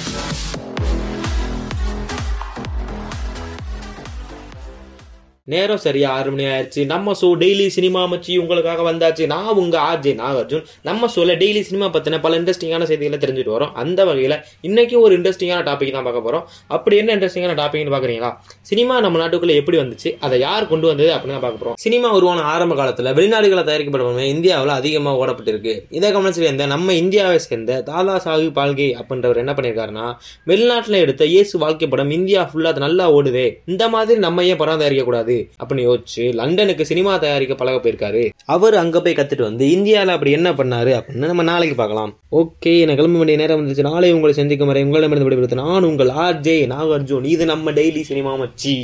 Station. நேரம் சரியா ஆறு மணி ஆயிடுச்சு. நம்ம ஷோ டெய்லி சினிமா மச்சி உங்களுக்காக வந்தாச்சு. நான் உங்க ஆர்ஜே நாகார்ஜுன். நம்ம ஷோல டெய்லி சினிமா பத்தின பல இன்ட்ரெஸ்டிங்கான செய்திகளை தெரிஞ்சுட்டு வரோம். அந்த வகையில இன்னைக்கு ஒரு இன்ட்ரெஸ்டிங்கான டாபிக் தான் பார்க்க போறோம். அப்படி என்ன இன்ட்ரெஸ்டிங்கான டாபிக்னு பாக்குறீங்களா சினிமா நம்ம நாட்டுக்குள்ள எப்படி வந்துச்சு? அதை யார் கொண்டு வந்தது அப்படின்னு பார்க்க போறோம். சினிமா உருவான ஆரம்ப காலத்துல வெளிநாடுகளை தயாரிக்கப்படுவமே இந்தியாவில் அதிகமாக ஓடப்பட்டிருக்கு. இதை கவனிச்சு சேர்ந்த நம்ம இந்தியாவை சேர்ந்த தாதா சாஹிப் பால்கே அப்படின்றவர் என்ன பண்ணியிருக்காருன்னா வெளிநாட்டில் எடுத்த இயேசு வாழ்க்கை படம் இந்தியா ஃபுல்லாக அது நல்லா ஓடுதே. இந்த மாதிரி நம்ம ஏன் படம் தயாரிக்க கூடாது? அப்படின்னு யோசிச்சு லண்டனுக்கு சினிமா தயாரிக்க பழக போயிருக்காரு. அவர் அங்க போய் கத்துட்டு வந்து இந்தியாவில் அப்படி என்ன பண்ணாரு அப்படின்னு நம்ம நாளைக்கு பார்க்கலாம். ஓகே என்ன கிளம்ப வேண்டிய நேரம் வந்துச்சு நாளை உங்களை சந்திக்கும் வரை உங்களிடமிருந்து விடைபெறுத்து நான் உங்கள் ஆர்ஜே நாகார்ஜுன். இது நம்ம டெய்லி சினிமா மச்சி.